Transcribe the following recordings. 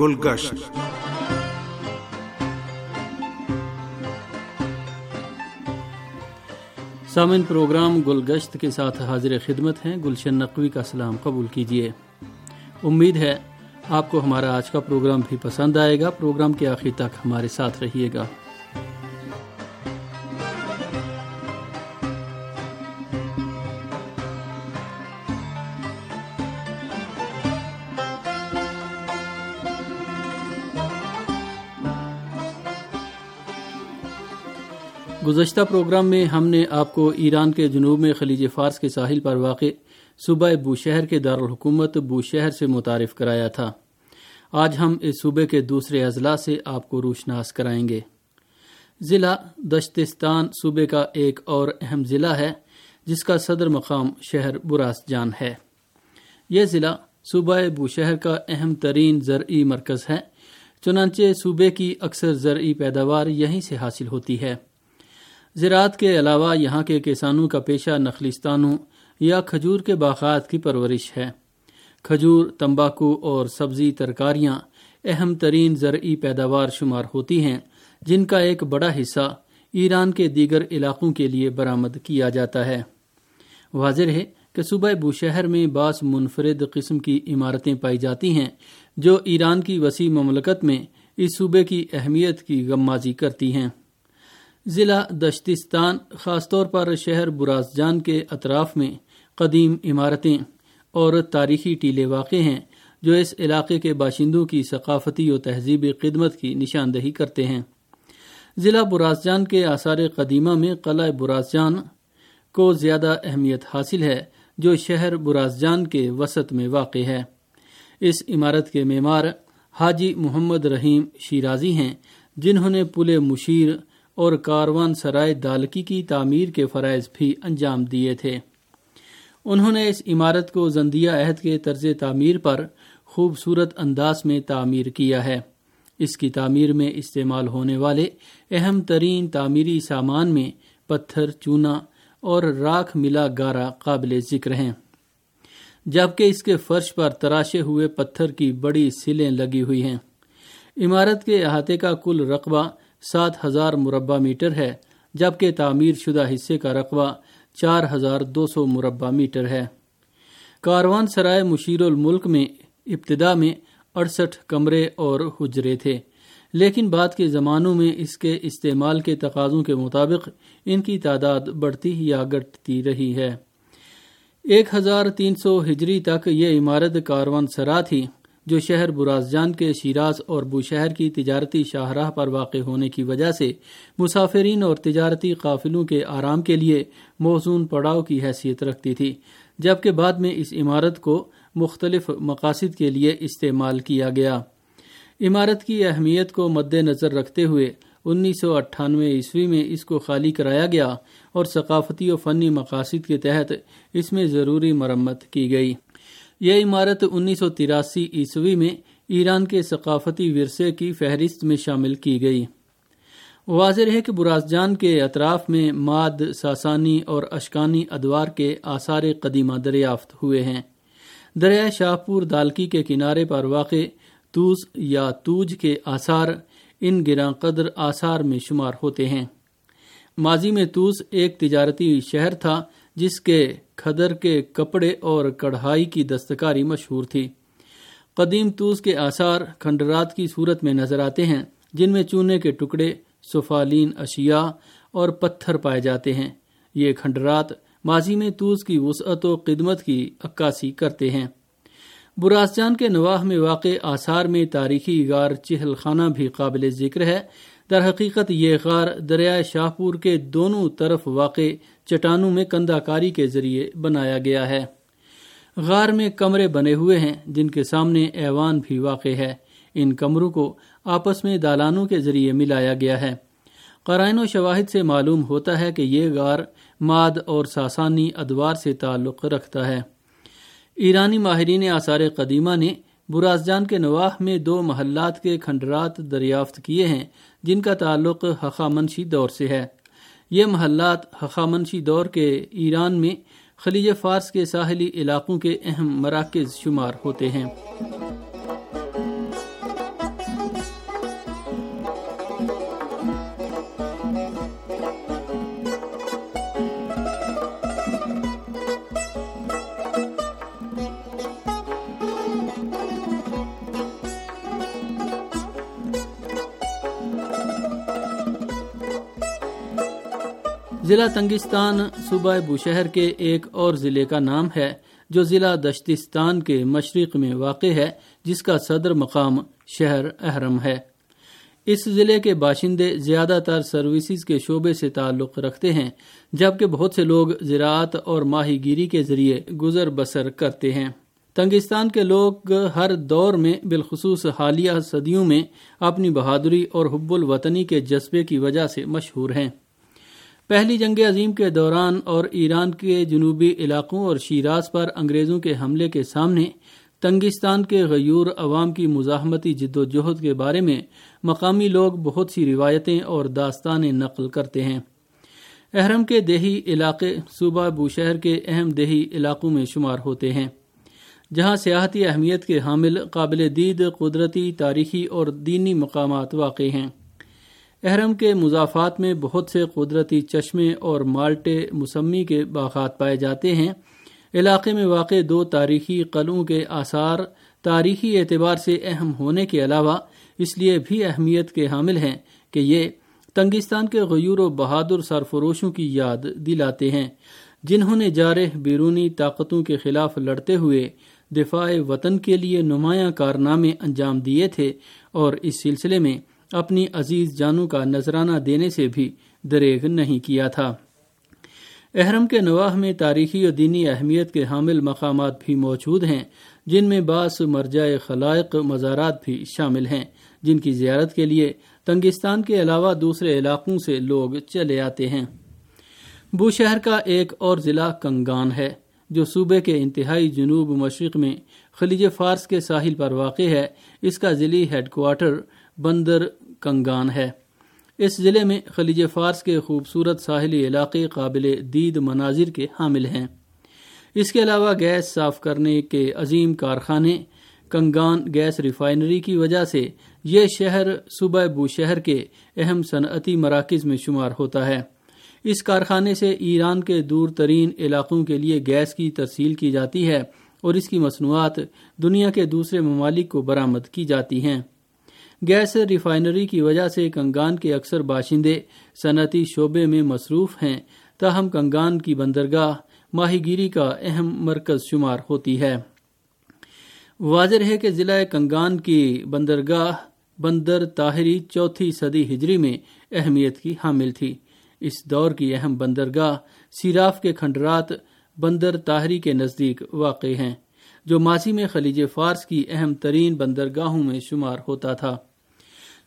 گلگشت۔ سامن پروگرام گلگشت کے ساتھ حاضر خدمت ہیں۔ گلشن نقوی کا سلام قبول کیجیے۔ امید ہے آپ کو ہمارا آج کا پروگرام بھی پسند آئے گا۔ پروگرام کے آخر تک ہمارے ساتھ رہیے گا۔ گزشتہ پروگرام میں ہم نے آپ کو ایران کے جنوب میں خلیج فارس کے ساحل پر واقع صوبہ بوشہر کے دارالحکومت بوشہر سے متعارف کرایا تھا۔ آج ہم اس صوبے کے دوسرے اضلاع سے آپ کو روشناس کرائیں گے۔ ضلع دشتستان صوبے کا ایک اور اہم ضلع ہے، جس کا صدر مقام شہر براس جان ہے۔ یہ ضلع صوبہ بوشہر کا اہم ترین زرعی مرکز ہے، چنانچہ صوبے کی اکثر زرعی پیداوار یہیں سے حاصل ہوتی ہے۔ زراعت کے علاوہ یہاں کے کسانوں کا پیشہ نخلستانوں یا کھجور کے باغات کی پرورش ہے۔ کھجور، تمباکو اور سبزی ترکاریاں اہم ترین زرعی پیداوار شمار ہوتی ہیں، جن کا ایک بڑا حصہ ایران کے دیگر علاقوں کے لیے برآمد کیا جاتا ہے۔ واضح ہے کہ صوبہ بوشہر میں بعض منفرد قسم کی عمارتیں پائی جاتی ہیں، جو ایران کی وسیع مملکت میں اس صوبے کی اہمیت کی غمازی کرتی ہیں۔ ضلع دشتستان، خاص طور پر شہر براز جان کے اطراف میں قدیم عمارتیں اور تاریخی ٹیلے واقع ہیں جو اس علاقے کے باشندوں کی ثقافتی و تہذیبی خدمت کی نشاندہی کرتے ہیں۔ ضلع براسجان کے آثار قدیمہ میں قلعہ براسجان کو زیادہ اہمیت حاصل ہے، جو شہر براسجان کے وسط میں واقع ہے۔ اس عمارت کے معمار حاجی محمد رحیم شیرازی ہیں، جنہوں نے پل مشیر اور کاروان سرائے دالکی کی تعمیر کے فرائض بھی انجام دیے تھے۔ انہوں نے اس عمارت کو زندیہ عہد کے طرز تعمیر پر خوبصورت انداز میں تعمیر کیا ہے۔ اس کی تعمیر میں استعمال ہونے والے اہم ترین تعمیری سامان میں پتھر، چونا اور راکھ ملا گارا قابل ذکر ہیں۔ جبکہ اس کے فرش پر تراشے ہوئے پتھر کی بڑی سلیں لگی ہوئی ہیں۔ عمارت کے احاطے کا کل رقبہ سات ہزار مربع میٹر ہے، جبکہ تعمیر شدہ حصے کا رقبہ چار ہزار دو سو مربع میٹر ہے۔ کاروان سرائے مشیر الملک میں ابتدا میں اڑسٹھ کمرے اور حجرے تھے، لیکن بعد کے زمانوں میں اس کے استعمال کے تقاضوں کے مطابق ان کی تعداد بڑھتی یا گٹتی رہی ہے۔ ایک ہزار تین سو ہجری تک یہ عمارت کاروان سرا تھی۔ جو شہر برازجان کے شیراز اور بوشہر کی تجارتی شاہراہ پر واقع ہونے کی وجہ سے مسافرین اور تجارتی قافلوں کے آرام کے لیے موزون پڑاؤ کی حیثیت رکھتی تھی، جبکہ بعد میں اس عمارت کو مختلف مقاصد کے لیے استعمال کیا گیا۔ عمارت کی اہمیت کو مد نظر رکھتے ہوئے انیس سو اٹھانوے عیسوی میں اس کو خالی کرایا گیا اور ثقافتی و فنی مقاصد کے تحت اس میں ضروری مرمت کی گئی۔ یہ عمارت انیس سو تراسی عیسوی میں ایران کے ثقافتی ورثے کی فہرست میں شامل کی گئی۔ واضح ہے کہ براسجان کے اطراف میں ماد، ساسانی اور اشکانی ادوار کے آثار قدیمہ دریافت ہوئے ہیں۔ دریا شاہپور دالکی کے کنارے پر واقع توز یا توج کے آثار ان گراں قدر آثار میں شمار ہوتے ہیں۔ ماضی میں توز ایک تجارتی شہر تھا جس کے کھدر کے کپڑے اور کڑھائی کی دستکاری مشہور تھی۔ قدیم توز کے آثار کھنڈرات کی صورت میں نظر آتے ہیں، جن میں چونے کے ٹکڑے، سفالین، اشیاء اور پتھر پائے جاتے ہیں۔ یہ کھنڈرات ماضی میں توز کی وسعت و خدمت کی عکاسی کرتے ہیں۔ براسجان کے نواح میں واقع آثار میں تاریخی غار چہل خانہ بھی قابل ذکر ہے در حقیقت یہ غار دریائے شاہپور کے دونوں طرف واقع چٹانوں میں کندہ کاری کے ذریعے بنایا گیا ہے۔ غار میں کمرے بنے ہوئے ہیں، جن کے سامنے ایوان بھی واقع ہے۔ ان کمروں کو آپس میں دالانوں کے ذریعے ملایا گیا ہے۔ قرائن و شواہد سے معلوم ہوتا ہے کہ یہ غار ماد اور ساسانی ادوار سے تعلق رکھتا ہے۔ ایرانی ماہرین آثار قدیمہ نے براسجان کے نواح میں دو محلات کے کھنڈرات دریافت کیے ہیں جن کا تعلق حقامنشی دور سے ہے۔ یہ محلات حقامنشی دور کے ایران میں خلیج فارس کے ساحلی علاقوں کے اہم مراکز شمار ہوتے ہیں۔ ضلع تنگستان صوبہ بوشہر کے ایک اور ضلع کا نام ہے، جو ضلع دشتستان کے مشرق میں واقع ہے، جس کا صدر مقام شہر احرم ہے۔ اس ضلع کے باشندے زیادہ تر سروسز کے شعبے سے تعلق رکھتے ہیں، جبکہ بہت سے لوگ زراعت اور ماہی گیری کے ذریعے گزر بسر کرتے ہیں۔ تنگستان کے لوگ ہر دور میں بالخصوص حالیہ صدیوں میں اپنی بہادری اور حب الوطنی کے جذبے کی وجہ سے مشہور ہیں۔ پہلی جنگ عظیم کے دوران اور ایران کے جنوبی علاقوں اور شیراز پر انگریزوں کے حملے کے سامنے، تنگستان کے غیور عوام کی مزاحمتی جد و جہد کے بارے میں مقامی لوگ بہت سی روایتیں اور داستانیں نقل کرتے ہیں۔ احرم کے دیہی علاقے صوبہ بوشہر کے اہم دیہی علاقوں میں شمار ہوتے ہیں، جہاں سیاحتی اہمیت کے حامل قابل دید، قدرتی، تاریخی اور دینی مقامات واقع ہیں۔ احرم کے مضافات میں بہت سے قدرتی چشمے اور مالٹے مسمی کے باغات پائے جاتے ہیں۔ علاقے میں واقع دو تاریخی قلعوں کے آثار تاریخی اعتبار سے اہم ہونے کے علاوہ اس لیے بھی اہمیت کے حامل ہیں کہ یہ تنگستان کے غیور و بہادر سرفروشوں کی یاد دلاتے ہیں، جنہوں نے جارح بیرونی طاقتوں کے خلاف لڑتے ہوئے دفاع وطن کے لیے نمایاں کارنامے انجام دیے تھے اور اس سلسلے میں اپنی عزیز جانوں کا نذرانہ دینے سے بھی دریغ نہیں کیا تھا۔ احرم کے نواح میں تاریخی اور دینی اہمیت کے حامل مقامات بھی موجود ہیں، جن میں بعض مرجع خلائق مزارات بھی شامل ہیں، جن کی زیارت کے لیے تنگستان کے علاوہ دوسرے علاقوں سے لوگ چلے آتے ہیں۔ بو شہر کا ایک اور ضلع کنگان ہے، جو صوبے کے انتہائی جنوب مشرق میں خلیج فارس کے ساحل پر واقع ہے۔ اس کا ضلعی ہیڈ کوارٹر بندر کنگان ہے۔ اس ضلع میں خلیج فارس کے خوبصورت ساحلی علاقے قابل دید مناظر کے حامل ہیں۔ اس کے علاوہ گیس صاف کرنے کے عظیم کارخانے، کنگان گیس ریفائنری کی وجہ سے یہ شہر صوبہ بو شہر کے اہم صنعتی مراکز میں شمار ہوتا ہے۔ اس کارخانے سے ایران کے دور ترین علاقوں کے لیے گیس کی ترسیل کی جاتی ہے اور اس کی مصنوعات دنیا کے دوسرے ممالک کو برآمد کی جاتی ہیں۔ گیس ریفائنری کی وجہ سے کنگان کے اکثر باشندے صنعتی شعبے میں مصروف ہیں۔ تاہم کنگان کی بندرگاہ ماہی گیری کا اہم مرکز شمار ہوتی ہے۔ واضح ہے کہ ضلع کنگان کی بندرگاہ بندر طاہری چوتھی صدی ہجری میں اہمیت کی حامل تھی۔ اس دور کی اہم بندرگاہ سیراف کے کھنڈرات بندر طاہری کے نزدیک واقع ہیں۔ جو ماضی میں خلیج فارس کی اہم ترین بندرگاہوں میں شمار ہوتا تھا۔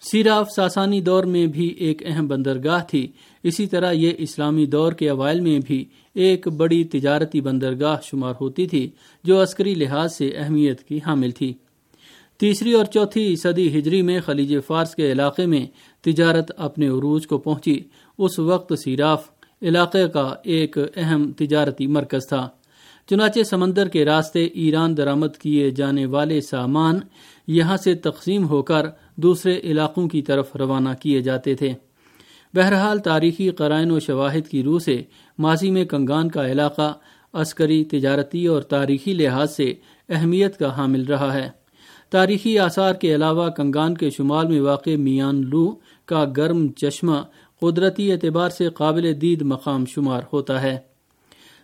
سیراف ساسانی دور میں بھی ایک اہم بندرگاہ تھی۔ اسی طرح یہ اسلامی دور کے اوائل میں بھی ایک بڑی تجارتی بندرگاہ شمار ہوتی تھی، جو عسکری لحاظ سے اہمیت کی حامل تھی۔ تیسری اور چوتھی صدی ہجری میں خلیج فارس کے علاقے میں تجارت اپنے عروج کو پہنچی۔ اس وقت سیراف علاقے کا ایک اہم تجارتی مرکز تھا۔ چنانچہ سمندر کے راستے ایران درامد کیے جانے والے سامان یہاں سے تقسیم ہو کر دوسرے علاقوں کی طرف روانہ کیے جاتے تھے۔ بہرحال تاریخی قرائن و شواہد کی روح سے ماضی میں کنگان کا علاقہ عسکری، تجارتی اور تاریخی لحاظ سے اہمیت کا حامل رہا ہے۔ تاریخی آثار کے علاوہ کنگان کے شمال میں واقع میان لو کا گرم چشمہ قدرتی اعتبار سے قابل دید مقام شمار ہوتا ہے۔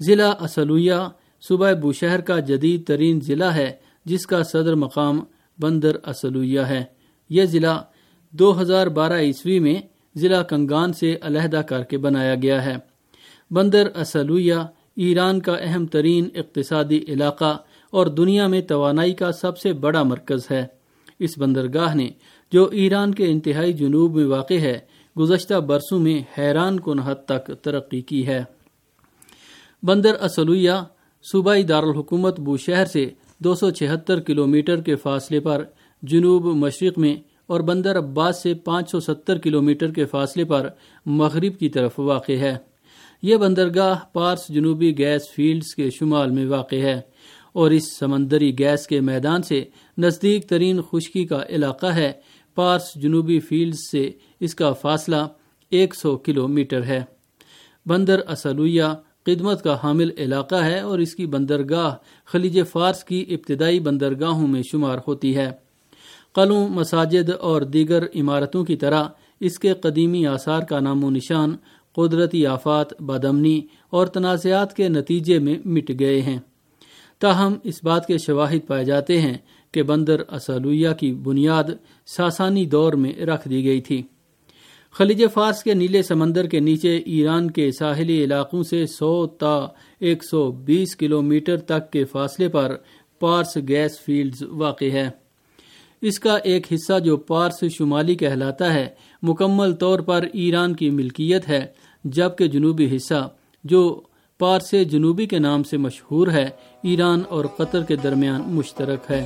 ضلع اسلویہ صوبہ بوشہر کا جدید ترین ضلع ہے، جس کا صدر مقام بندر اسلویہ ہے۔ یہ ضلع دو ہزار بارہ عیسوی میں ضلع کنگان سے علیحدہ کر کے بنایا گیا ہے۔ بندر اسلویہ ایران کا اہم ترین اقتصادی علاقہ اور دنیا میں توانائی کا سب سے بڑا مرکز ہے۔ اس بندرگاہ نے، جو ایران کے انتہائی جنوب میں واقع ہے، گزشتہ برسوں میں حیران کن حد تک ترقی کی ہے۔ بندر اسلویہ صوبائی دارالحکومت بو شہر سے دو سو چھہتر کلو میٹر کے فاصلے پر جنوب مشرق میں اور بندر عباس سے پانچ سو ستر کلو میٹر کے فاصلے پر مغرب کی طرف واقع ہے۔ یہ بندرگاہ پارس جنوبی گیس فیلڈز کے شمال میں واقع ہے اور اس سمندری گیس کے میدان سے نزدیک ترین خشکی کا علاقہ ہے۔ پارس جنوبی فیلڈ سے اس کا فاصلہ ایک سو کلو میٹر ہے۔ بندر اسلویہ خدمت کا حامل علاقہ ہے اور اس کی بندرگاہ خلیج فارس کی ابتدائی بندرگاہوں میں شمار ہوتی ہے۔ قلوں مساجد اور دیگر عمارتوں کی طرح اس کے قدیمی آثار کا نام و نشان قدرتی آفات بدمنی اور تنازعات کے نتیجے میں مٹ گئے ہیں۔ تاہم، اس بات کے شواہد پائے جاتے ہیں کہ بندر اسلویہ کی بنیاد ساسانی دور میں رکھ دی گئی تھی۔ خلیج فارس کے نیلے سمندر کے نیچے ایران کے ساحلی علاقوں سے سو تا ایک سو بیس کلو میٹر تک کے فاصلے پر پارس گیس فیلڈز واقع ہے اس کا ایک حصہ جو پارس شمالی کہلاتا ہے، مکمل طور پر ایران کی ملکیت ہے، جبکہ جنوبی حصہ، جو پارس جنوبی کے نام سے مشہور ہے، ایران اور قطر کے درمیان مشترک ہے۔